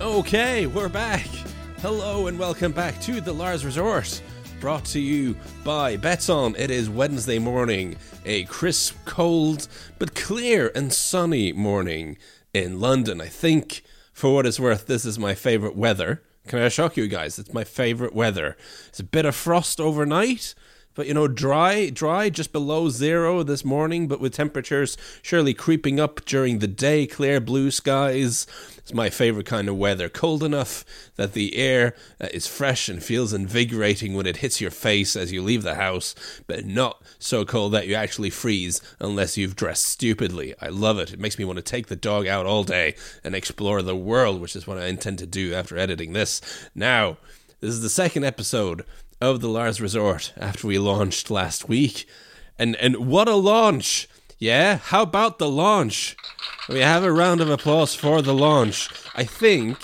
Okay, we're back. Hello and welcome back to the Lars Resort. Brought to you by Betsson. It is Wednesday morning, a crisp, cold, but clear and sunny morning in London. I think, for what it's worth, this is my favourite weather. Can I shock you guys? It's my favourite weather. It's a bit of frost overnight, but you know, dry, dry, just below zero this morning, but with temperatures surely creeping up during the day, clear blue skies. It's my favorite kind of weather. Cold enough that the air uh, is fresh and feels invigorating when it hits your face as you leave the house, but not so cold that you actually freeze unless you've dressed stupidly. I love it. It makes me want to take the dog out all day and explore the world, which is what I intend to do after editing this. Now, this is the second episode of the Lars Resort after we launched last week. And and what a launch! Yeah, how about the launch? We have a round of applause for the launch. I think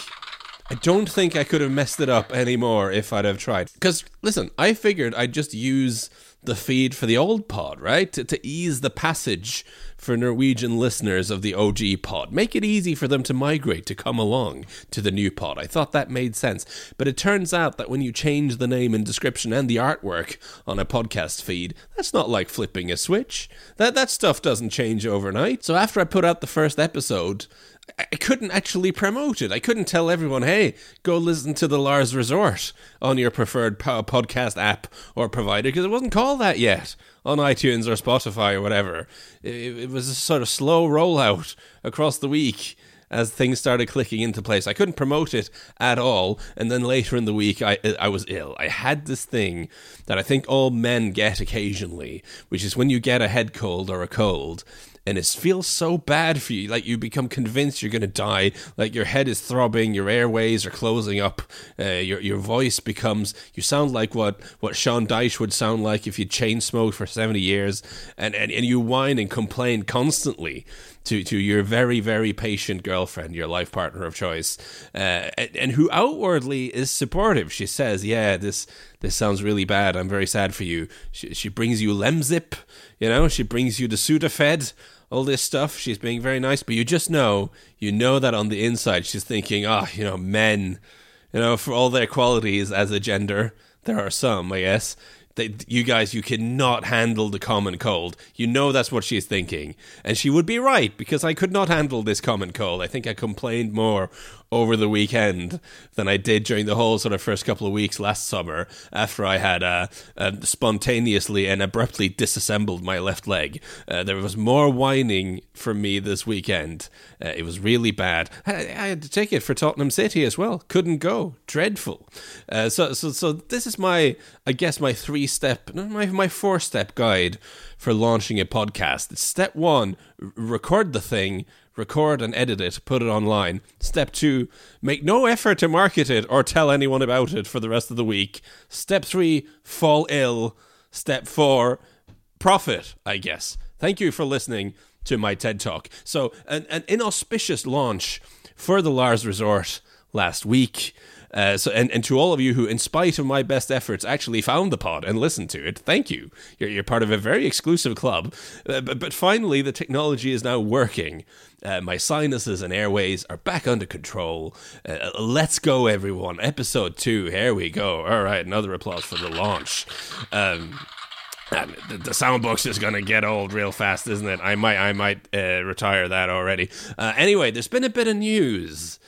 I don't think I could have messed it up anymore if I'd have tried. Cuz listen, I figured I'd just use the feed for the old pod, right? To, to ease the passage for Norwegian listeners of the OG pod. Make it easy for them to migrate, to come along to the new pod. I thought that made sense. But it turns out that when you change the name and description and the artwork on a podcast feed, that's not like flipping a switch. That, that stuff doesn't change overnight. So after I put out the first episode, I couldn't actually promote it. I couldn't tell everyone, hey, go listen to the Lars Resort on your preferred podcast app or provider because it wasn't called that yet on iTunes or Spotify or whatever. It, it was a sort of slow rollout across the week as things started clicking into place. I couldn't promote it at all, and then later in the week, I I was ill. I had this thing that I think all men get occasionally, which is when you get a head cold or a cold and it feels so bad for you. Like you become convinced you're going to die. Like your head is throbbing, your airways are closing up, uh, your your voice becomes. You sound like what what Sean Dyche would sound like if you chain smoked for seventy years, and, and and you whine and complain constantly to to your very very patient girlfriend, your life partner of choice, uh, and, and, who outwardly is supportive. She says, "Yeah, this this sounds really bad. I'm very sad for you." She, she brings you Lemsip, you know. She brings you the Sudafed all this stuff. She's being very nice, but you just know, you know that on the inside she's thinking, ah, oh, you know, men, you know, for all their qualities as a gender, there are some, I guess. You guys, you cannot handle the common cold. You know that's what she's thinking, and she would be right because I could not handle this common cold. I think I complained more over the weekend than I did during the whole sort of first couple of weeks last summer after I had uh, uh, spontaneously and abruptly disassembled my left leg. Uh, there was more whining for me this weekend. Uh, it was really bad. I, I, had to take it for Tottenham City as well. Couldn't go. Dreadful. Uh, so, so, so this is my, I guess, my three step, my, my four step guide for launching a podcast. Step one, record the thing record and edit it, put it online. Step two, make no effort to market it or tell anyone about it for the rest of the week. Step three, fall ill. Step four, profit, I guess. Thank you for listening to my TED Talk. So, an, an inauspicious launch for the Lars Resort last week. Uh, so, and, and to all of you who, in spite of my best efforts, actually found the pod and listened to it, thank you. You're, you're part of a very exclusive club. Uh, but, but finally, the technology is now working. Uh, my sinuses and airways are back under control. Uh, let's go, everyone. Episode two. Here we go. All right, another applause for the launch. Um, the, the sound box is gonna get old real fast, isn't it? I might, I might uh, retire that already. Uh, anyway, there's been a bit of news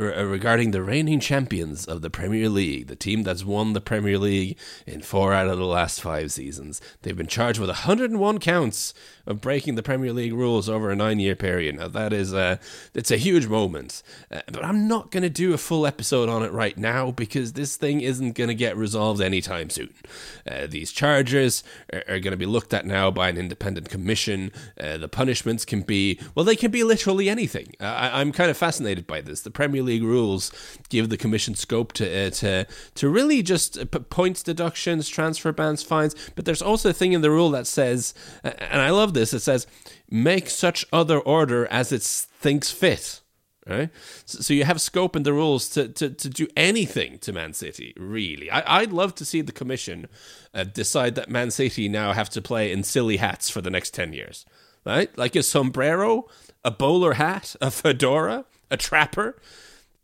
regarding the reigning champions of the Premier League, the team that's won the Premier League in four out of the last five seasons. They've been charged with 101 counts of breaking the Premier League rules over a nine-year period. Now that is a it's a huge moment, uh, but I'm not going to do a full episode on it right now because this thing isn't going to get resolved anytime soon. Uh, these charges are, are going to be looked at now by an independent commission. Uh, the punishments can be well, they can be literally anything. I, I'm kind of fascinated by this. The Premier League league rules give the commission scope to uh, to to really just uh, put points deductions, transfer bans, fines. But there's also a thing in the rule that says, and I love this. It says, make such other order as it thinks fit. Right? So, you have scope in the rules to, to, to do anything to Man City, really. I, I'd love to see the Commission uh, decide that Man City now have to play in silly hats for the next 10 years. Right? Like a sombrero, a bowler hat, a fedora, a trapper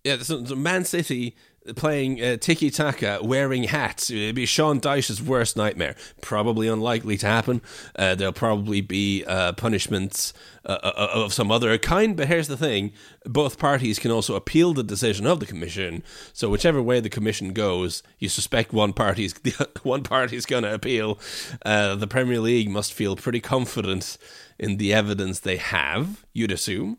Yeah, so, so Man City playing uh, tiki taka, wearing hats. It'd be Sean Dyche's worst nightmare. Probably unlikely to happen. Uh, there'll probably be uh, punishments uh, uh, of some other kind. But here's the thing: both parties can also appeal the decision of the commission. So whichever way the commission goes, you suspect one party's one party's going to appeal. Uh, the Premier League must feel pretty confident in the evidence they have. You'd assume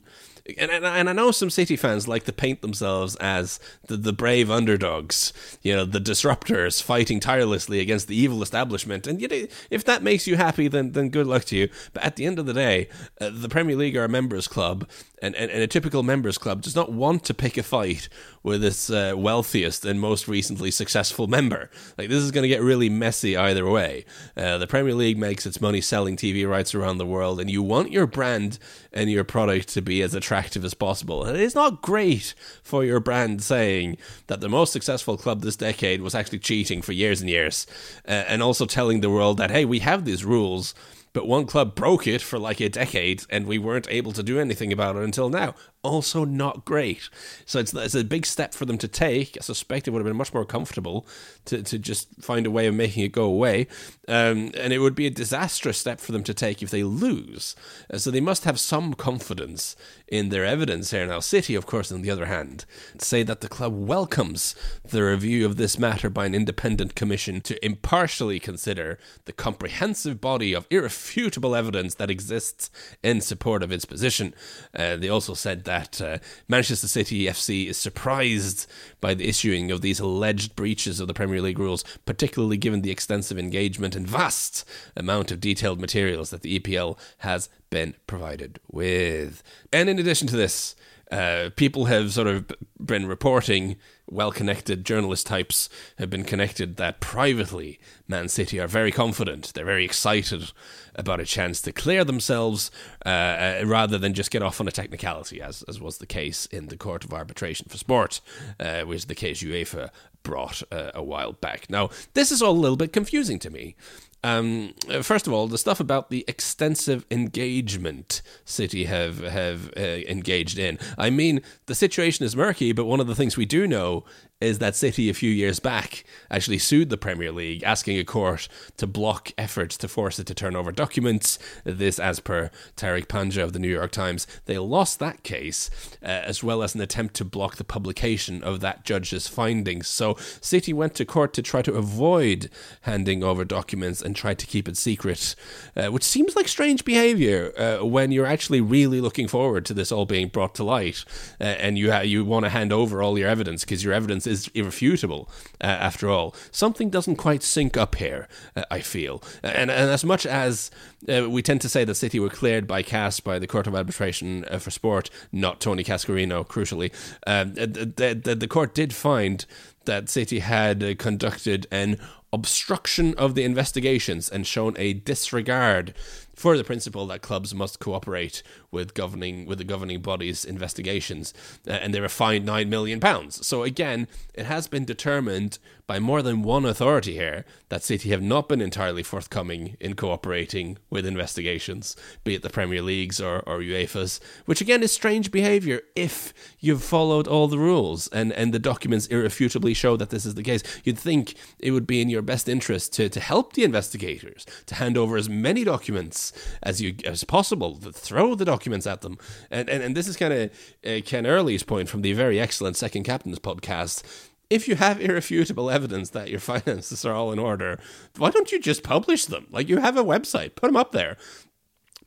and, and, and I know some City fans like to paint themselves as the, the brave underdogs, you know, the disruptors fighting tirelessly against the evil establishment. And you know, if that makes you happy, then then good luck to you. But at the end of the day, uh, the Premier League are a members club, and, and, and, a typical members club does not want to pick a fight with its uh, wealthiest and most recently successful member. Like this is going to get really messy either way. Uh, the Premier League makes its money selling TV rights around the world, and you want your brand and your product to be as attractive as possible. And it is not great for your brand saying that the most successful club this decade was actually cheating for years and years, uh, and also telling the world that hey, we have these rules but one club broke it for like a decade and we weren't able to do anything about it until now also not great. So it's, it's a big step for them to take. I suspect it would have been much more comfortable to, to just find a way of making it go away. Um, and it would be a disastrous step for them to take if they lose. Uh, so they must have some confidence in their evidence here. Now, City, of course, on the other hand, say that the club welcomes the review of this matter by an independent commission to impartially consider the comprehensive body of irrefutable evidence that exists in support of its position. Uh, they also said that uh, Manchester City FC is surprised by the issuing of these alleged breaches of the Premier League rules, particularly given the extensive engagement and vast amount of detailed materials that the EPL has been provided with. And in addition to this, uh, people have sort of been reporting well connected journalist types have been connected that privately Man City are very confident. They're very excited about a chance to clear themselves uh, uh, rather than just get off on a technicality, as, as was the case in the Court of Arbitration for Sport, uh, which the case UEFA brought uh, a while back. Now, this is all a little bit confusing to me um, first of all, the stuff about the extensive engagement City have have uh, engaged in. I mean, the situation is murky, but one of the things we do know is that City a few years back actually sued the Premier League, asking a court to block efforts to force it to turn over documents. This, as per Tariq Panja of the New York Times, they lost that case, uh, as well as an attempt to block the publication of that judge's findings. So City went to court to try to avoid handing over documents and try to keep it secret, uh, which seems like strange behaviour uh, when you're actually really looking forward to this all being brought to light, uh, and you ha- you want to hand over all your evidence because your evidence is irrefutable, uh, after all. Something doesn't quite sync up here, uh, I feel. And, and as much as uh, we tend to say that City were cleared by CAS, by the Court of Arbitration uh, for Sport, not Tony Cascarino, crucially, um, the, the, the court did find that City had uh, conducted an obstruction of the investigations and shown a disregard for the principle that clubs must cooperate with governing with the governing body's investigations, uh, and they were fined nine million pounds. So again, it has been determined by more than one authority here that City have not been entirely forthcoming in cooperating with investigations, be it the Premier Leagues or, or UEFA's, which again is strange behaviour if you've followed all the rules and, and the documents irrefutably show that this is the case. You'd think it would be in your best interest to, to help the investigators, to hand over as many documents as you as possible, throw the documents at them. And, and, and this is kind of uh, Ken Early's point from the very excellent Second Captains podcast if you have irrefutable evidence that your finances are all in order, why don't you just publish them? Like you have a website, put them up there.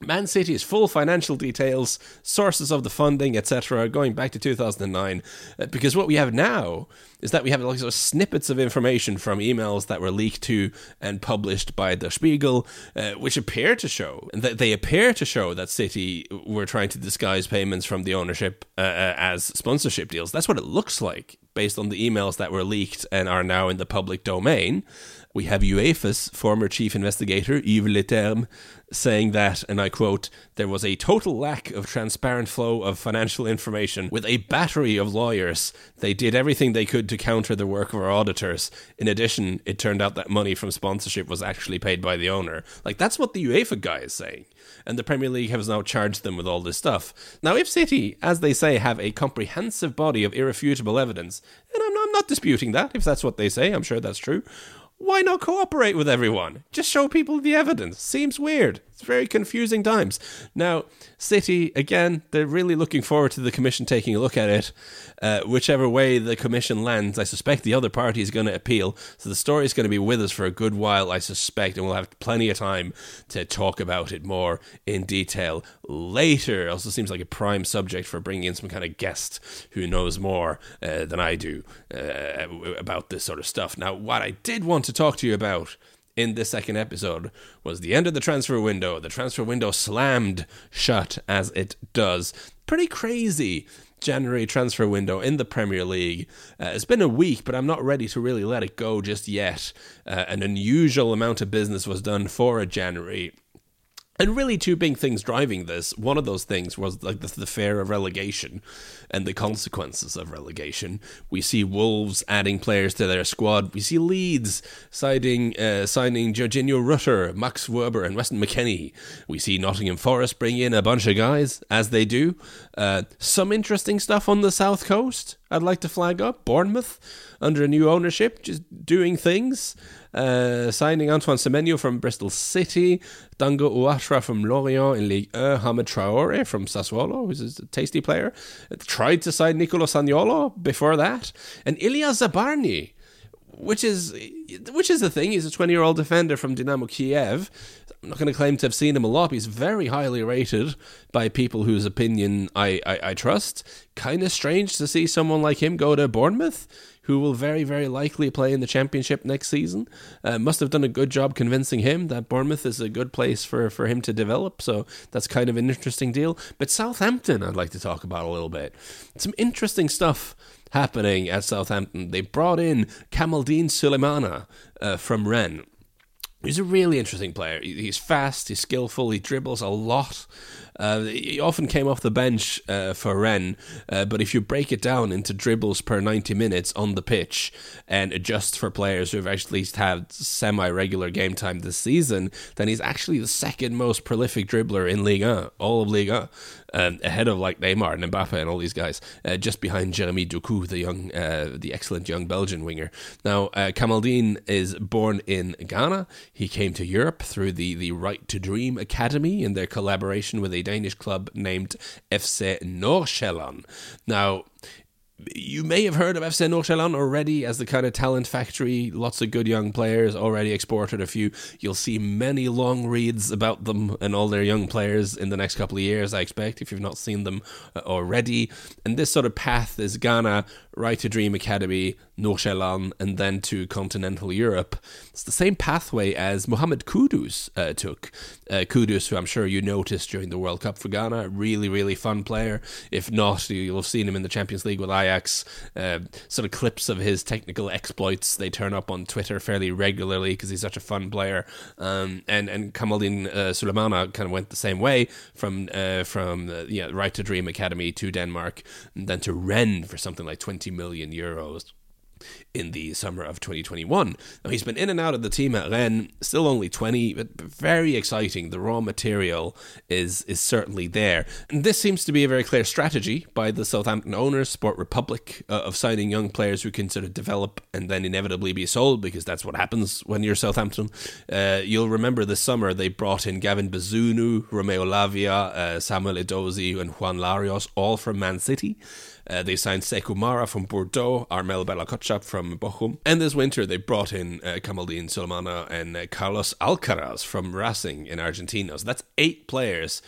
Man City's full financial details, sources of the funding, etc., going back to 2009. Uh, because what we have now is that we have like sort of snippets of information from emails that were leaked to and published by Der Spiegel, uh, which appear to show that they appear to show that City were trying to disguise payments from the ownership uh, uh as sponsorship deals. That's what it looks like based on the emails that were leaked and are now in the public domain. We have UEFA's former chief investigator, Yves Leterme, saying that, and I quote, there was a total lack of transparent flow of financial information with a battery of lawyers. They did everything they could to counter the work of our auditors. In addition, it turned out that money from sponsorship was actually paid by the owner. Like, that's what the UEFA guy is saying. And the Premier League has now charged them with all this stuff. Now, if City, as they say, have a comprehensive body of irrefutable evidence, and I'm, I'm not disputing that, if that's what they say, I'm sure that's true why not cooperate with everyone? Just show people the evidence. Seems weird. It's very confusing times. Now, City, again, they're really looking forward to the Commission taking a look at it. Uh, whichever way the Commission lands, I suspect the other party is going to appeal. So the story is going to be with us for a good while, I suspect, and we'll have plenty of time to talk about it more in detail later. Also seems like a prime subject for bringing in some kind of guest who knows more uh, than I do uh, about this sort of stuff. Now, what I did want to talk to you about in the second episode was the end of the transfer window. The transfer window slammed shut as it does. Pretty crazy January transfer window in the Premier League. Uh, it's been a week, but I'm not ready to really let it go just yet. Uh, an unusual amount of business was done for a January. And really, two big things driving this. One of those things was like the, the fear of relegation and the consequences of relegation. We see Wolves adding players to their squad. We see Leeds signing uh, signing Georginio Rutter, Max Wöber, and Weston McKennie. We see Nottingham Forest bring in a bunch of guys as they do. Uh, some interesting stuff on the south coast. I'd like to flag up Bournemouth under a new ownership, just doing things. Uh, signing Antoine Semenyo from Bristol City, Dango Ouattara from Lorient in Ligue 1, Hamed Traore from Sassuolo, who's a tasty player. Tried to sign Nicolo Zaniolo before that, and Ilya Zabarny, which is which is the thing. He's a 20 year old defender from Dynamo Kiev. I'm not going to claim to have seen him a lot. He's very highly rated by people whose opinion I, I, I trust. Kind of strange to see someone like him go to Bournemouth who will very, very likely play in the Championship next season. Uh, must have done a good job convincing him that Bournemouth is a good place for, for him to develop. So that's kind of an interesting deal. But Southampton, I'd like to talk about a little bit. Some interesting stuff happening at Southampton. They brought in Kamaldeen Sulemana uh, from Rennes. He's a really interesting player. He's fast, he's skillful, he dribbles a lot. Uh, he often came off the bench uh, for Rennes, uh, but if you break it down into dribbles per 90 minutes on the pitch and adjust for players who have actually had semi regular game time this season, then he's actually the second most prolific dribbler in Ligue 1, all of Ligue 1 um, ahead of like Neymar and Mbappe and all these guys, uh, just behind Jeremy Doku, the young, uh, the excellent young Belgian winger. Now, uh, Kamaldeen is born in Ghana. He came to Europe through the the Right to Dream Academy in their collaboration with a Danish club named FC Nordsjælland. Now, you may have heard of FC Nordsjælland already as the kind of talent factory. Lots of good young players already exported a few. You'll see many long reads about them and all their young players in the next couple of years, I expect, if you've not seen them uh, already. And this sort of path is Ghana, right to Dream Academy, Nordsjælland, and then to continental Europe. It's the same pathway as Mohamed Kudus uh, took. Uh, Kudus, who I'm sure you noticed during the World Cup for Ghana, really, really fun player. If not, you'll have seen him in the Champions League with Ajax. Uh, sort of clips of his technical exploits, they turn up on Twitter fairly regularly because he's such a fun player. Um, and and Kamaldeen uh, Sulemana kind of went the same way from uh, from uh, yeah, Right to Dream Academy to Denmark, and then to Rennes for something like 20 million euros in the summer of 2021. Now, he's been in and out of the team at Rennes, still only 20, but very exciting. The raw material is is certainly there. And this seems to be a very clear strategy by the Southampton owners, Sport Republic, uh, of signing young players who can sort of develop and then inevitably be sold, because that's what happens when you're Southampton. Uh, you'll remember this summer they brought in Gavin Bazunu, Romeo Lavia, uh, Samuel Edozie, and Juan Larios, all from Man City. Uh, they signed Sekou Mara from Bordeaux, Armel Bella-Kotchap from Bochum. And this winter, they brought in uh, Kamaldeen Sulemana and uh, Carlos Alcaraz from Racing in Argentina. So that's eight players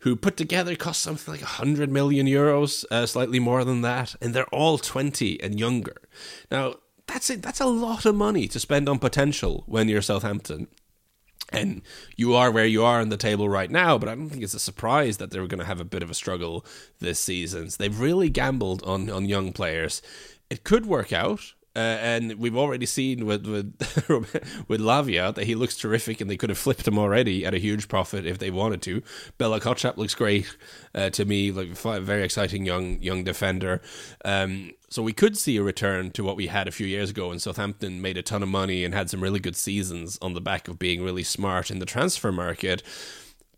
who put together cost something like 100 million euros, uh, slightly more than that, and they're all 20 and younger. Now, that's it. That's a lot of money to spend on potential when you're Southampton. And you are where you are on the table right now, but I don't think it's a surprise that they're going to have a bit of a struggle this season. So they've really gambled on, on young players. It could work out. Uh, and we've already seen with with with Lavia that he looks terrific, and they could have flipped him already at a huge profit if they wanted to. Bella Kotchap looks great uh, to me, like very exciting young young defender. Um, so we could see a return to what we had a few years ago when Southampton made a ton of money and had some really good seasons on the back of being really smart in the transfer market.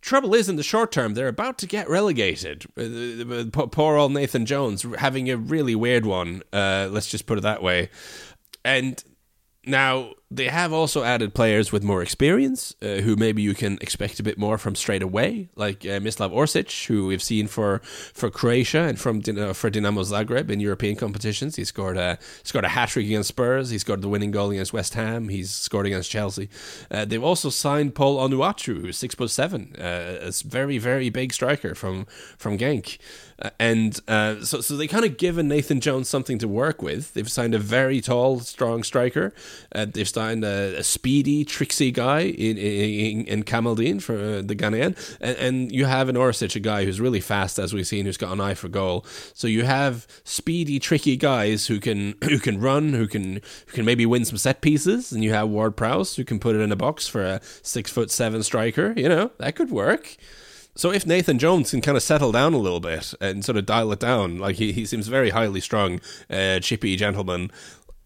Trouble is, in the short term, they're about to get relegated. Uh, poor old Nathan Jones having a really weird one. Uh, let's just put it that way. And now they have also added players with more experience, uh, who maybe you can expect a bit more from straight away, like uh, Mislav Orsic, who we've seen for, for Croatia and from uh, for Dinamo Zagreb in European competitions. He scored a scored a hat trick against Spurs. He scored the winning goal against West Ham. He's scored against Chelsea. Uh, they've also signed Paul Onuachu, who's six foot seven, uh, a very very big striker from from Genk. Uh, and uh, so, so they kind of given Nathan Jones something to work with. They've signed a very tall, strong striker. Uh, they've signed a, a, speedy, tricksy guy in in, in Kamaldeen for uh, the Ghanaian, and, and, you have an Orsic, a guy who's really fast, as we've seen, who's got an eye for goal. So you have speedy, tricky guys who can who can run, who can who can maybe win some set pieces, and you have Ward Prowse who can put it in a box for a six foot seven striker. You know that could work. So if Nathan Jones can kind of settle down a little bit and sort of dial it down, like he, he seems very highly strung, uh, chippy gentleman.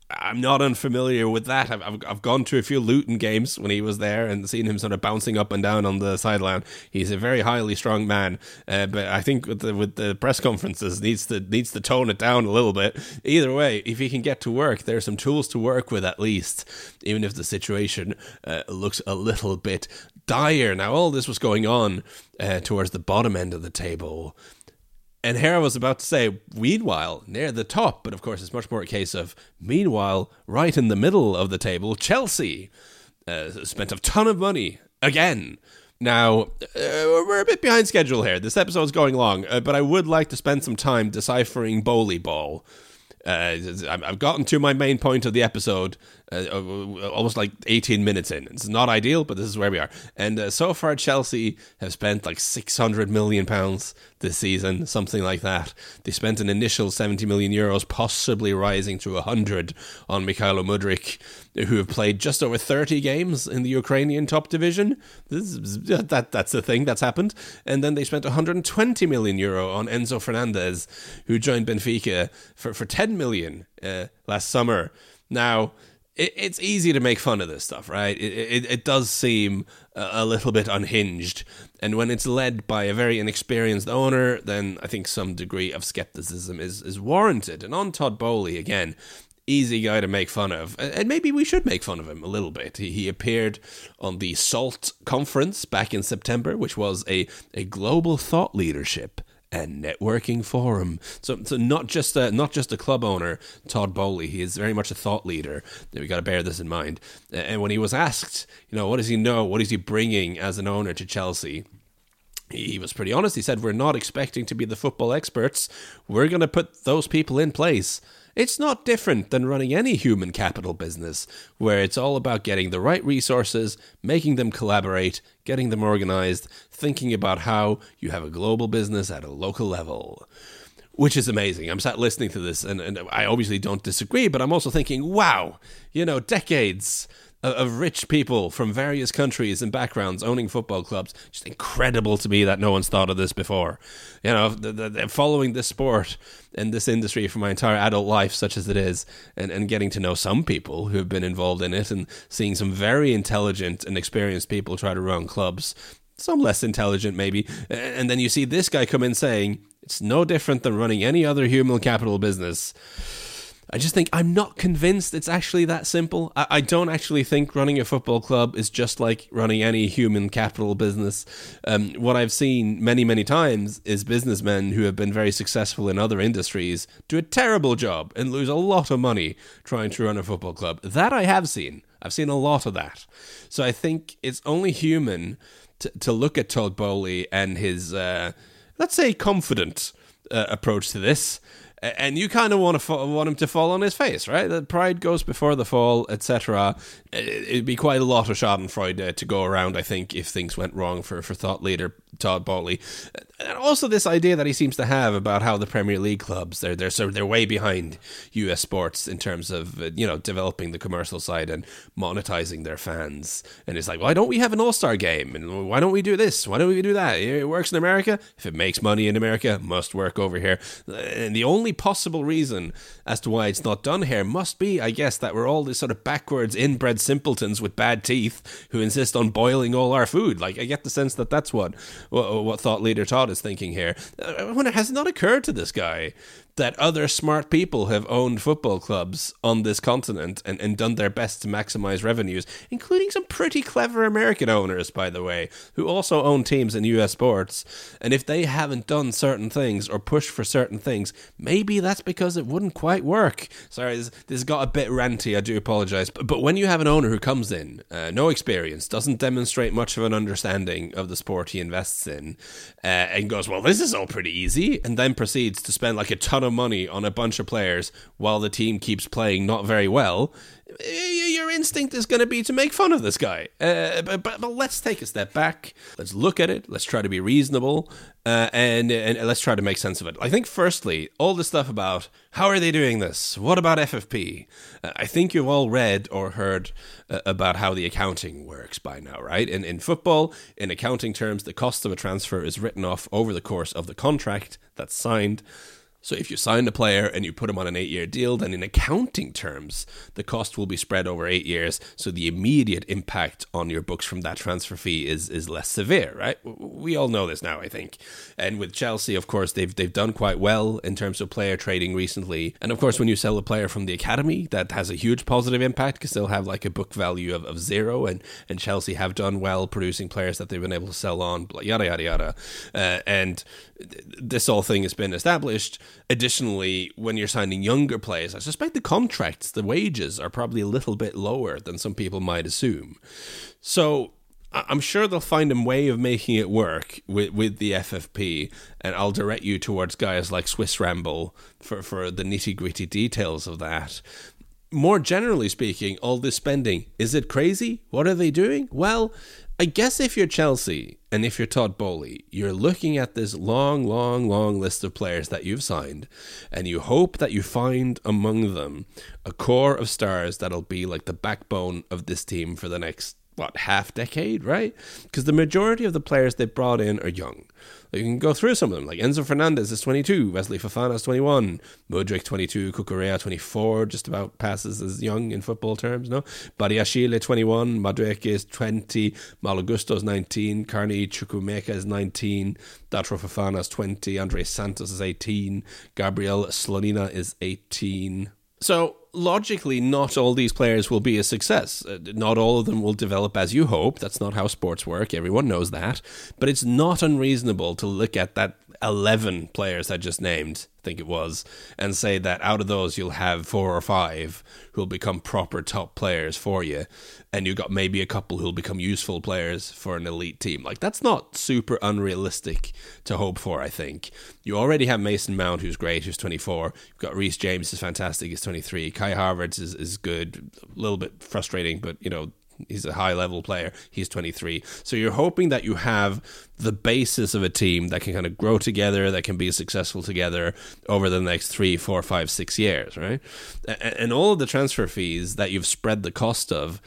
I'm not unfamiliar with that. I've, I've, I've gone to a few Luton games when he was there and seen him sort of bouncing up and down on the sideline. He's a very highly strong man, uh, but I think with the with the press conferences needs to needs to tone it down a little bit. Either way, if he can get to work, there are some tools to work with at least, even if the situation uh, looks a little bit dire. Now, all this was going on uh, towards the bottom end of the table. And Hera was about to say, meanwhile, near the top, but of course it's much more a case of, meanwhile, right in the middle of the table, Chelsea uh, spent a ton of money again. Now, uh, we're a bit behind schedule here. This episode's going long, uh, but I would like to spend some time deciphering Boehly Ball. Uh, I've gotten to my main point of the episode, uh, uh, almost like 18 minutes in. It's not ideal, but this is where we are. And uh, so far, Chelsea have spent like 600 million pounds this season, something like that. They spent an initial 70 million euros, possibly rising to 100 on Mykhailo Mudryk, who have played just over 30 games in the Ukrainian top division. Is, that that's the thing that's happened. And then they spent 120 million euro on Enzo Fernandez, who joined Benfica for for 10 million uh, last summer. Now it, it's easy to make fun of this stuff, right? It, it, it does seem a, little bit unhinged. And when it's led by a very inexperienced owner, then I think some degree of skepticism is, is warranted. And on Todd Boehly, again, easy guy to make fun of. And maybe we should make fun of him a little bit. He, he appeared on the SALT conference back in September, which was a, a global thought leadership networking forum. So, so not just a not just a club owner, Todd Boehly. He is very much a thought leader. We got to bear this in mind. And when he was asked, you know, what does he know? What is he bringing as an owner to Chelsea? He was pretty honest. He said, "We're not expecting to be the football experts. We're going to put those people in place." It's not different than running any human capital business, where it's all about getting the right resources, making them collaborate, getting them organized, thinking about how you have a global business at a local level which is amazing. I'm sat listening to this, and, and I obviously don't disagree, but I'm also thinking, wow, you know, decades of rich people from various countries and backgrounds owning football clubs. Just incredible to me that no one's thought of this before. You know, following this sport and this industry for my entire adult life, such as it is, and, and getting to know some people who have been involved in it and seeing some very intelligent and experienced people try to run clubs. Some less intelligent, maybe. And then you see this guy come in saying, it's no different than running any other human capital business I just think I'm not convinced it's actually that simple. I, I, don't actually think running a football club is just like running any human capital business. Um, what I've seen many, many times is businessmen who have been very successful in other industries do a terrible job and lose a lot of money trying to run a football club. That I have seen. I've seen a lot of that. So I think it's only human to, to look at Todd Boehly and his, uh, let's say, confident uh, approach to this and you kind of want to want him to fall on his face, right? The pride goes before the fall, etc. It'd be quite a lot of Schadenfreude to go around, I think, if things went wrong for, for thought leader Todd Boehly. and also this idea that he seems to have about how the Premier League clubs they're they're of they're way behind US sports in terms of uh, you know developing the commercial side and monetizing their fans. And it's like, why don't we have an All Star game? And why don't we do this? Why don't we do that? It works in America. If it makes money in America, must work over here. And the only possible reason as to why it's not done here must be, I guess, that we're all these sort of backwards inbred simpletons with bad teeth who insist on boiling all our food. Like I get the sense that that's what what, thought leader Todd is thinking here. Uh, I wonder, has it not occurred to this guy that other smart people have owned football clubs on this continent and, and done their best to maximize revenues, including some pretty clever American owners, by the way, who also own teams in US sports. And if they haven't done certain things or pushed for certain things, maybe that's because it wouldn't quite work. Sorry, this, this got a bit ranty, I do apologize. But, but when you have an owner who comes in, uh, no experience, doesn't demonstrate much of an understanding of the sport he invests in, uh, and goes, well, this is all pretty easy, and then proceeds to spend like a ton of money on a bunch of players while the team keeps playing not very well, your instinct is going to be to make fun of this guy. Uh, but, but, but, let's take a step back. Let's look at it. Let's try to be reasonable, uh, and and let's try to make sense of it. I think, firstly, all the stuff about how are they doing this? What about FFP? Uh, I think you've all read or heard uh, about how the accounting works by now, right? In in football, in accounting terms, the cost of a transfer is written off over the course of the contract that's signed. So if you sign a player and you put him on an eight year deal, then in accounting terms, the cost will be spread over eight years. So the immediate impact on your books from that transfer fee is is less severe, right? We all know this now, I think. And with Chelsea, of course, they've they've done quite well in terms of player trading recently. And of course, when you sell a player from the academy, that has a huge positive impact because they'll have like a book value of, of zero. And and Chelsea have done well producing players that they've been able to sell on, yada yada yada. Uh, and this whole thing has been established Additionally, when you're signing younger players, I suspect the contracts, the wages are probably a little bit lower than some people might assume. So I'm sure they'll find a way of making it work with, with the FFP, and I'll direct you towards guys like Swiss Ramble for, for the nitty gritty details of that. More generally speaking, all this spending, is it crazy? What are they doing? Well, I guess if you're Chelsea and if you're Todd Boehly, you're looking at this long, long, long list of players that you've signed, and you hope that you find among them a core of stars that'll be like the backbone of this team for the next what half decade, right? Because the majority of the players they brought in are young. You can go through some of them, like Enzo Fernandez is 22, Wesley Fofana is 21, Mudryk 22, Cucurella 24, just about passes as young in football terms, no? Badiashile 21, Madueke is 20, Malo Gusto is 19, Carney Chukwuemeka is 19, Datro Fofana is 20, Andre Santos is 18, Gabriel Slonina is 18. So logically, not all these players will be a success. Uh, not all of them will develop as you hope. That's not how sports work. Everyone knows that. But it's not unreasonable to look at that 11 players I just named, I think it was, and say that out of those you'll have four or five who'll become proper top players for you, and you've got maybe a couple who'll become useful players for an elite team. Like, that's not super unrealistic to hope for, I think. You already have Mason Mount, who's great, who's 24. You've got Reece James, who's fantastic, he's 23. Kai Havertz is, is good, a little bit frustrating, but, you know, he's a high level player. He's 23. So you're hoping that you have the basis of a team that can kind of grow together, that can be successful together over the next three, four, five, six years, right? And all of the transfer fees that you've spread the cost of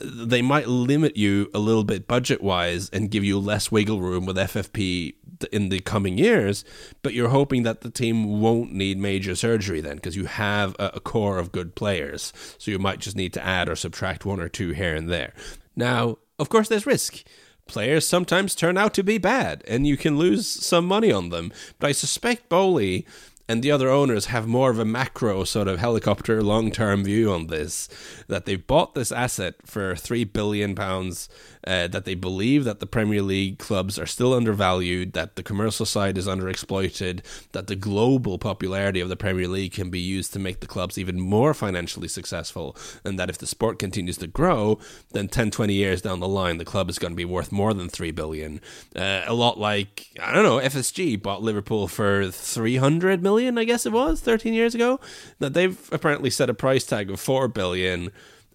they might limit you a little bit budget wise and give you less wiggle room with FFP in the coming years, but you're hoping that the team won't need major surgery then because you have a, a core of good players. So you might just need to add or subtract one or two here and there. Now, of course, there's risk. Players sometimes turn out to be bad, and you can lose some money on them. But I suspect Boehly and the other owners have more of a macro sort of helicopter long term view on this that they've bought this asset for 3 billion pounds uh, that they believe that the Premier League clubs are still undervalued, that the commercial side is underexploited, that the global popularity of the Premier League can be used to make the clubs even more financially successful, and that if the sport continues to grow, then 10, 20 years down the line, the club is going to be worth more than 3 billion. Uh, a lot like, I don't know, FSG bought Liverpool for 300 million, I guess it was, 13 years ago. That they've apparently set a price tag of 4 billion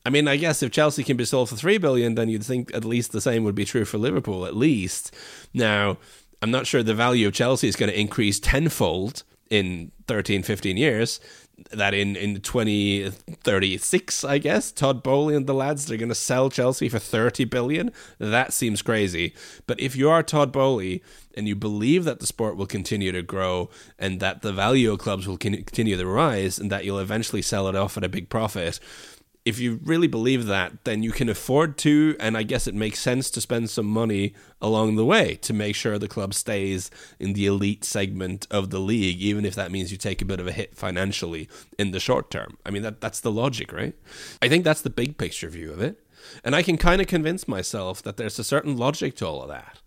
I mean, I guess if Chelsea can be sold for three billion, then you'd think at least the same would be true for Liverpool, at least. Now, I'm not sure the value of Chelsea is going to increase tenfold in 13, 15 years. That in, in 2036, I guess, Todd Boehly and the lads, they're going to sell Chelsea for 30 billion. That seems crazy. But if you are Todd Boehly and you believe that the sport will continue to grow and that the value of clubs will continue to rise and that you'll eventually sell it off at a big profit, if you really believe that, then you can afford to, and I guess it makes sense to spend some money along the way to make sure the club stays in the elite segment of the league, even if that means you take a bit of a hit financially in the short term. I mean, that that's the logic, right? I think that's the big picture view of it. And I can kind of convince myself that there's a certain logic to all of that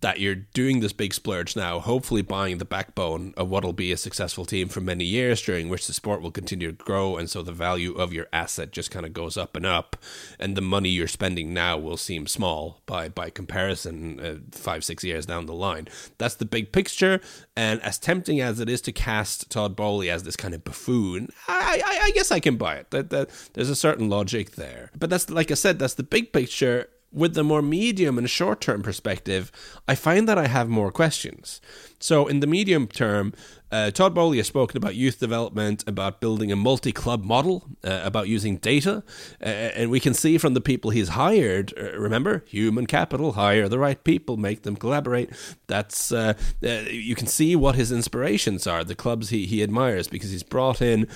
that you're doing this big splurge now, hopefully buying the backbone of what'll be a successful team for many years, during which the sport will continue to grow. And so the value of your asset just kind of goes up and up. And the money you're spending now will seem small by, by comparison uh, five, six years down the line. That's the big picture. And as tempting as it is to cast Todd Boehly as this kind of buffoon, I, I, I guess I can buy it. That, that, there's a certain logic there. But that's, like I said, that's the big picture with the more medium and short term perspective, I find that I have more questions. So, in the medium term, uh, Todd Boehly has spoken about youth development, about building a multi club model, uh, about using data. Uh, and we can see from the people he's hired, uh, remember, human capital, hire the right people, make them collaborate. That's, uh, uh, you can see what his inspirations are, the clubs he, he admires, because he's brought in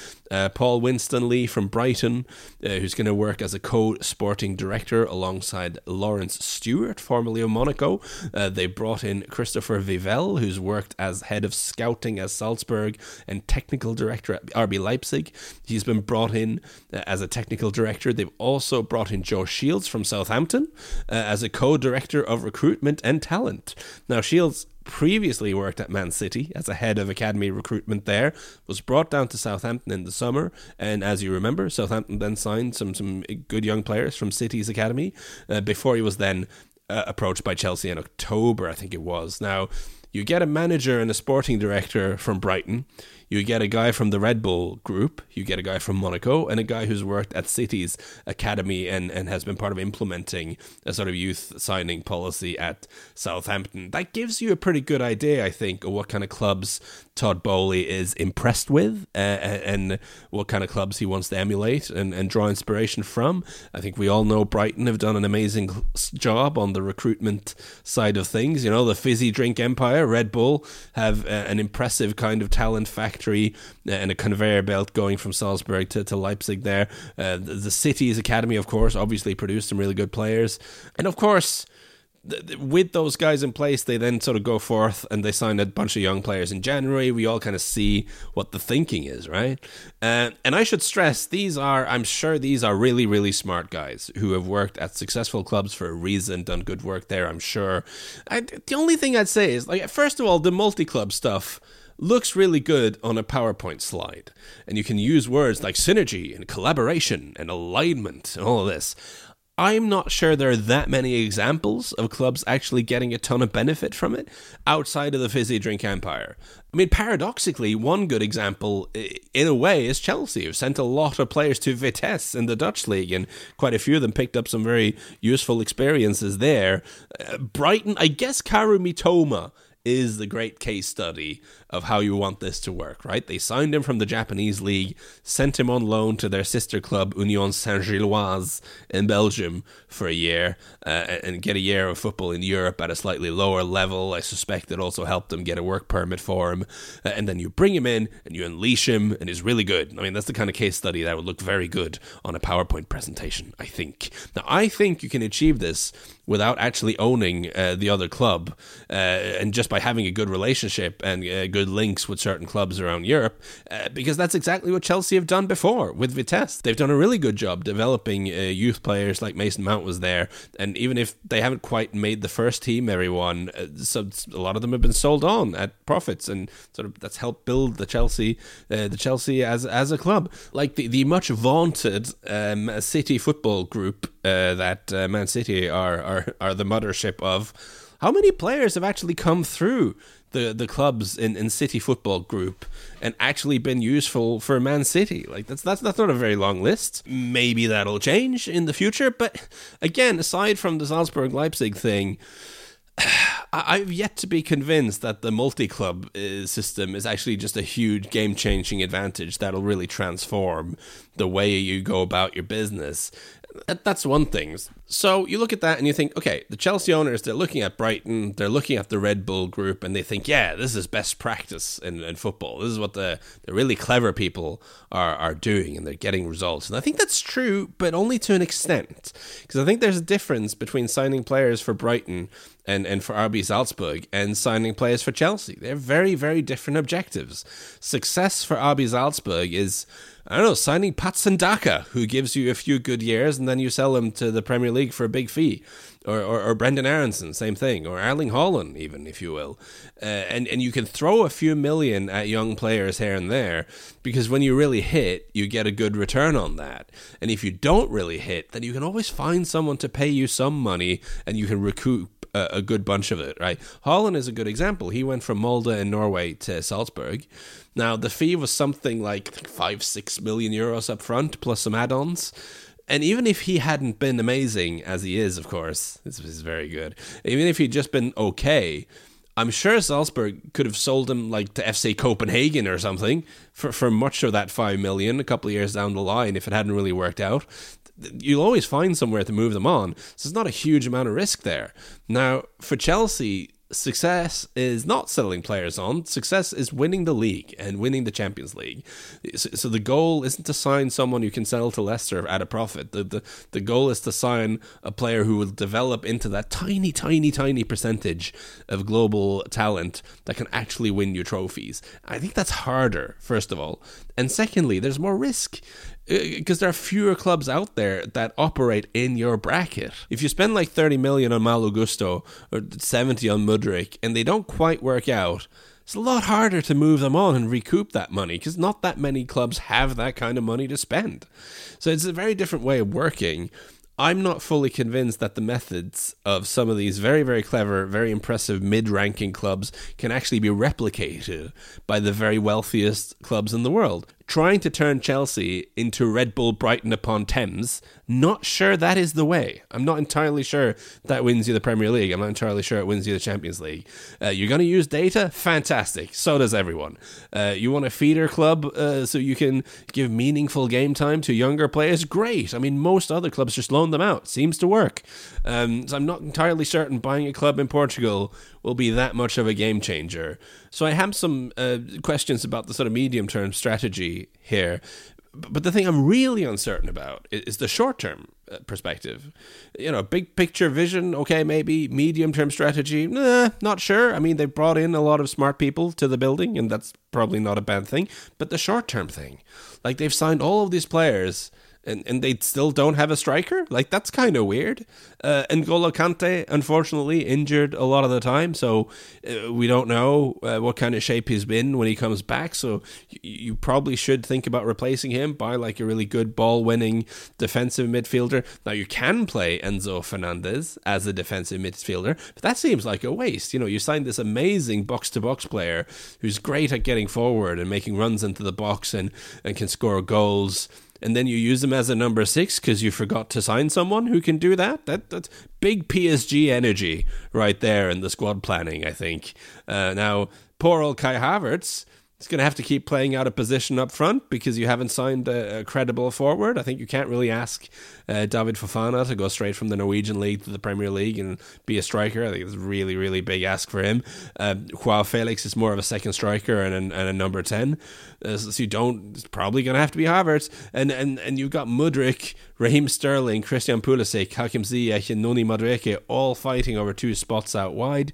Paul Winstanley from Brighton, who's going to work as a co sporting director alongside Laurence Stewart, formerly of Monaco. they brought in Christopher Vivell, who's worked as head of scouting as Salzburg and technical director at RB Leipzig. He's been brought in uh, as a technical director. They've also brought in Joe Shields from Southampton uh, as a co director of recruitment and talent. Now, Shields previously worked at Man City as a head of academy recruitment there, was brought down to Southampton in the summer, and as you remember, Southampton then signed some some good young players from City's academy uh, before he was then uh, approached by Chelsea in October, I think it was. Now, you get a manager and a sporting director from Brighton. You get a guy from the Red Bull group, you get a guy from Monaco, and a guy who's worked at City's academy and, and has been part of implementing a sort of youth signing policy at Southampton. That gives you a pretty good idea, I think, of what kind of clubs Todd Boehly is impressed with uh, and what kind of clubs he wants to emulate and, and draw inspiration from. I think we all know Brighton have done an amazing job on the recruitment side of things. You know, the fizzy drink empire, Red Bull, have uh, an impressive kind of talent factor and a conveyor belt going from Salzburg to, to Leipzig there. Uh, the, the city's academy, of course, obviously produced some really good players. And of course, with those guys in place, they then sort of go forth and they sign a bunch of young players in January. We all kind of see what the thinking is, right? Uh, and I should stress these are, I'm sure these are really, really smart guys who have worked at successful clubs for a reason, done good work there, I'm sure. I, the only thing I'd say is, like, first of all, the multi club stuff looks really good on a PowerPoint slide. And you can use words like synergy and collaboration and alignment and all of this. I'm not sure there are that many examples of clubs actually getting a ton of benefit from it outside of the fizzy drink empire. I mean, paradoxically, one good example, in a way, is Chelsea, who sent a lot of players to Vitesse in the Dutch league, and quite a few of them picked up some very useful experiences there. Uh, Brighton, I guess Kaoru Mitoma is the great case study of how you want this to work, right? They signed him from the Japanese league, sent him on loan to their sister club Union Saint-Gilloise in Belgium for a year uh, and get a year of football in Europe at a slightly lower level. I suspect it also helped them get a work permit for him. Uh, and then you bring him in and you unleash him and he's really good. I mean, that's the kind of case study that would look very good on a PowerPoint presentation, I think. Now, I think you can achieve this without actually owning uh, the other club uh, and just by having a good relationship and uh, links with certain clubs around Europe, uh, because that's exactly what Chelsea have done before with Vitesse. They've done a really good job developing uh, youth players like Mason Mount was there, and even if they haven't quite made the first team, everyone, uh, so a lot of them have been sold on at profits, and sort of that's helped build the Chelsea, the Chelsea as as a club. Like the the much vaunted um, City Football Group that Man City are are are the mothership of. How many players have actually come through the, the clubs in, in City Football Group and actually been useful for Man City? Like that's that's that's not a very long list. Maybe that'll change in the future, but again, aside from the Salzburg Leipzig thing, I, have yet to be convinced that the multi club uh, system is actually just a huge game changing advantage that'll really transform the way you go about your business. That's one thing. So you look at that and you think, okay, the Chelsea owners, they're looking at Brighton, they're looking at the Red Bull group, and they think, yeah, this is best practice in, in football. This is what the, the really clever people are, are doing, and they're getting results. And I think that's true, but only to an extent. Because I think there's a difference between signing players for Brighton and, and for RB Salzburg and signing players for Chelsea. They're very, very different objectives. Success for RB Salzburg is I don't know, signing Patson Daka, who gives you a few good years and then you sell him to the Premier League for a big fee. Or, or, or Brenden Aaronson, same thing. Or Erling Haaland, even, if you will. Uh, and, and you can throw a few million at young players here and there because when you really hit, you get a good return on that. And if you don't really hit, then you can always find someone to pay you some money and you can recoup a, a good bunch of it, right? Haaland is a good example. He went from Molde in Norway to Salzburg. Now the fee was something like five, six million euros up front, plus some add-ons. And even if he hadn't been amazing as he is, of course, this is very good. Even if he'd just been okay, I'm sure Salzburg could have sold him like to FC Copenhagen or something for, for much of that five million a couple of years down the line if it hadn't really worked out you'll always find somewhere to move them on. So there's not a huge amount of risk there. Now, for Chelsea, success is not selling players on. Success is winning the league and winning the Champions League. So, the goal isn't to sign someone you can sell to Leicester at a profit. The, the, the goal is to sign a player who will develop into that tiny, tiny, tiny percentage of global talent that can actually win you trophies. I think that's harder, first of all. And secondly, there's more risk because uh, there are fewer clubs out there that operate in your bracket. If you spend like 30 million on Malo Gusto or 70 on Mudryk and they don't quite work out, it's a lot harder to move them on and recoup that money because not that many clubs have that kind of money to spend. So it's a very different way of working. I'm not fully convinced that the methods of some of these very, very clever, very impressive mid ranking clubs can actually be replicated by the very wealthiest clubs in the world trying to turn Chelsea into Red Bull Brighton upon Thames. Not sure that is the way. I'm not entirely sure that wins you the Premier League. I'm not entirely sure it wins you the Champions League. Uh, you're going to use data? Fantastic. So does everyone. Uh, you want a feeder club uh, so you can give meaningful game time to younger players? Great. I mean, most other clubs just loan them out. Seems to work. Um, so I'm not entirely certain buying a club in Portugal will be that much of a game changer. So I have some uh, questions about the sort of medium term strategy here. But the thing I'm really uncertain about is the short term uh, perspective. You know, big picture vision, okay, maybe. Medium term strategy, nah, not sure. I mean, they've brought in a lot of smart people to the building, and that's probably not a bad thing. But the short term thing, like they've signed all of these players and, and they still don't have a striker? Like, that's kind of weird. Uh, N'Golo Kante, unfortunately, injured a lot of the time, so uh, we don't know uh, what kind of shape he's been when he comes back. So you, you probably should think about replacing him by like a really good ball winning defensive midfielder. Now, you can play Enzo Fernandez as a defensive midfielder, but that seems like a waste. You know, you signed this amazing box to box player who's great at getting forward and making runs into the box and, and can score goals and then you use them as a number six because you forgot to sign someone who can do that. That that's big PSG energy right there in the squad planning. I think. Uh, now, poor old Kai Havertz He's going to have to keep playing out of position up front because you haven't signed a, a credible forward. I think you can't really ask uh, David Fofana to go straight from the Norwegian league to the Premier League and be a striker. I think it's a really, really big ask for him. Uh, Joao Felix is more of a second striker and, and, a number 10. Uh, so you don't, it's probably going to have to be Havertz. And, and, and you've got Mudryk, Raheem Sterling, Christian Pulisic, Hakim Ziyech, and Noni Madueke all fighting over two spots out wide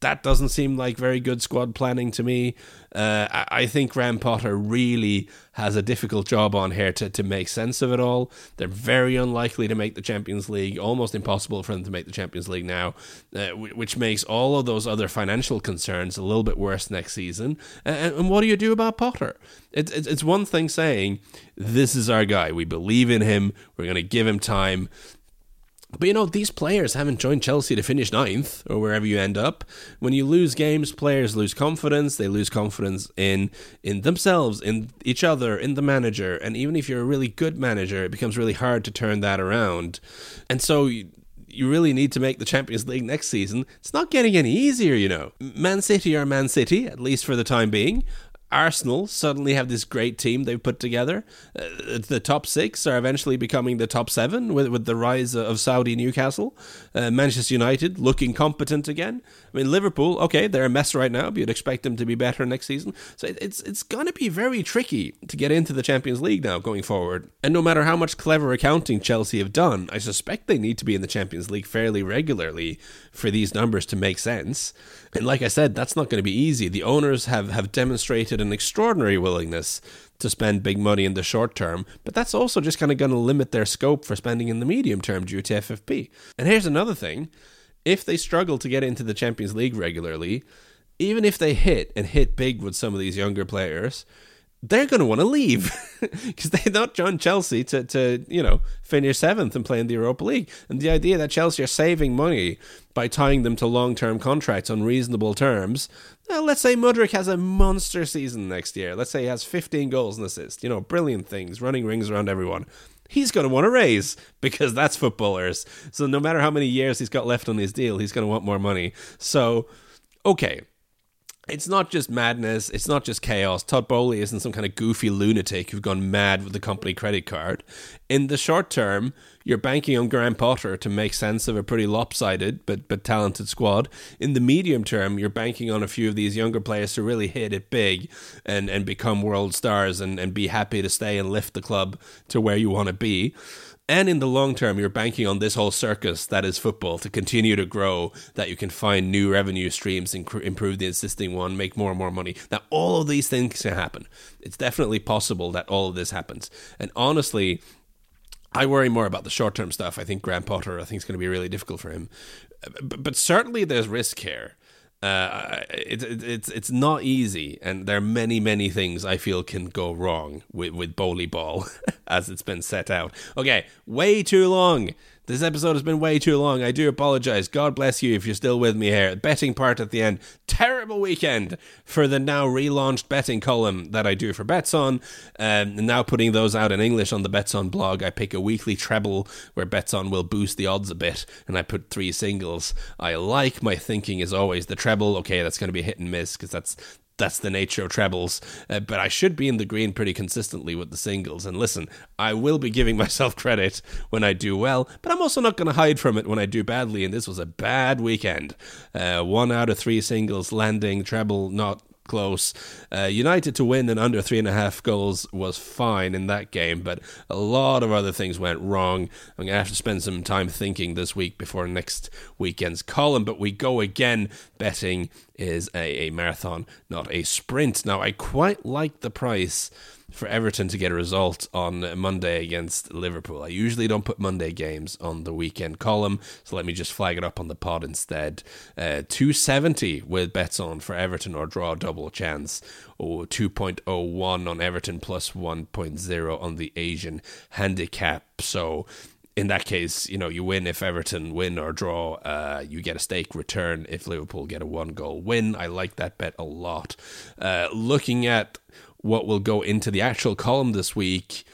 that doesn't seem like very good squad planning to me. Uh, I, I, think Graham Potter really has a difficult job on here to, to make sense of it all. They're very unlikely to make the Champions League, almost impossible for them to make the Champions League now, uh, which makes all of those other financial concerns a little bit worse next season. And, and what do you do about Potter? It, it, it's one thing saying, this is our guy. We believe in him. We're going to give him time. But you know, these players haven't joined Chelsea to finish ninth or wherever you end up. When you lose games, players lose confidence. They lose confidence in in themselves, in each other, in the manager. And even if you're a really good manager, it becomes really hard to turn that around. And so you really need to make the Champions League next season, it's not getting any easier, you know. Man City are Man City, at least for the time being. Arsenal suddenly have this great team they've put together. Uh, the top six are eventually becoming the top seven with, with the rise of Saudi Newcastle. Uh, Manchester United looking competent again. I mean, Liverpool, okay, they're a mess right now, but you'd expect them to be better next season. So it, it's it's going to be very tricky to get into the Champions League now going forward. And no matter how much clever accounting Chelsea have done, I suspect they need to be in the Champions League fairly regularly for these numbers to make sense. And like I said, that's not going to be easy. The owners have, have demonstrated an extraordinary willingness to spend big money in the short term, but that's also just kind of going to limit their scope for spending in the medium term due to FFP. And here's another thing if they struggle to get into the Champions League regularly, even if they hit and hit big with some of these younger players, they're going to want to leave because they're not join Chelsea to, to, you know, finish seventh and play in the Europa League. And the idea that Chelsea are saving money by tying them to long term contracts on reasonable terms. Well, let's say Mudryk has a monster season next year. Let's say he has 15 goals and assists. You know, brilliant things, running rings around everyone. He's going to want to raise because that's footballers. So no matter how many years he's got left on his deal, he's going to want more money. So, okay, it's not just madness. It's not just chaos. Todd Boehly isn't some kind of goofy lunatic who's gone mad with the company credit card. In the short term, you're banking on Graham Potter to make sense of a pretty lopsided but but talented squad. In the medium term, you're banking on a few of these younger players to really hit it big and, and become world stars and, and be happy to stay and lift the club to where you want to be. And in the long term, you're banking on this whole circus that is football to continue to grow, that you can find new revenue streams, improve the existing one, make more and more money. That all of these things can happen. It's definitely possible that all of this happens. And honestly, I worry more about the short term stuff. I think Graham Potter, I think it's going to be really difficult for him. But, but certainly there's risk here. Uh, it, it, it's it's not easy, and there are many many things I feel can go wrong with with Boehly Ball as it's been set out. Okay, way too long. This episode has been way too long. I do apologize. God bless you if you're still with me here. Betting part at the end. Terrible weekend for the now relaunched betting column that I do for Betsson. Um, now putting those out in English on the Betsson blog. I pick a weekly treble where Betsson will boost the odds a bit, and I put three singles. I like my thinking is always the treble. Okay, that's going to be hit and miss because that's that's the nature of trebles. Uh, but I should be in the green pretty consistently with the singles. And listen, I will be giving myself credit when I do well, but I'm also not going to hide from it when I do badly. And this was a bad weekend. Uh, one out of three singles landing, treble not close. Uh, United to win and under three and a half goals was fine in that game, but a lot of other things went wrong. I'm going to have to spend some time thinking this week before next weekend's column, but we go again. Betting is a, a marathon, not a sprint. Now, I quite like the price for Everton to get a result on Monday against Liverpool. I usually don't put Monday games on the weekend column, so let me just flag it up on the pod instead. Uh, 270 with bets on for Everton or draw double chance, or 2.01 on Everton plus 1.0 on the Asian handicap. So in that case, you know, you win if Everton win or draw. Uh, you get a stake return if Liverpool get a one goal win. I like that bet a lot. Uh, looking at what will go into the actual column this week,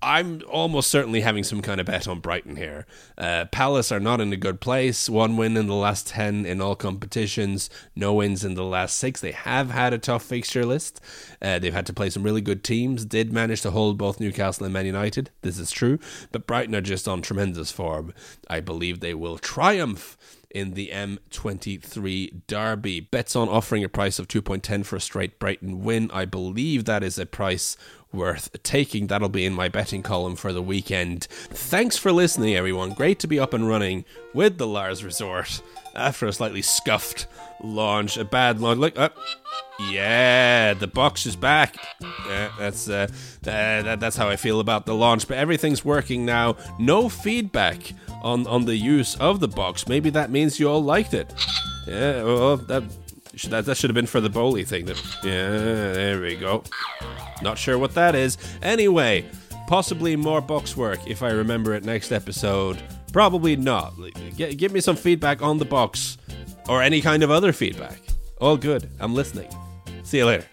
I'm almost certainly having some kind of bet on Brighton here. Uh, Palace are not in a good place. One win in the last 10 in all competitions, no wins in the last six. They have had a tough fixture list. Uh, they've had to play some really good teams, did manage to hold both Newcastle and Man United. This is true. But Brighton are just on tremendous form. I believe they will triumph in the M23 Derby. Betsson offering a price of 2.10 for a straight Brighton win. I believe that is a price worth taking. That'll be in my betting column for the weekend. Thanks for listening, everyone. Great to be up and running with the Lars Resort after a slightly scuffed launch, a bad launch. Look up. Yeah, the box is back. Yeah, that's uh, that, that's how I feel about the launch. But everything's working now. No feedback on on the use of the box. Maybe that means you all liked it. Yeah, well that that, that should have been for the Boehly thing. That, yeah, there we go. Not sure what that is. Anyway, possibly more box work if I remember it next episode. Probably not. G- give me some feedback on the box or any kind of other feedback. All good. I'm listening. See you later.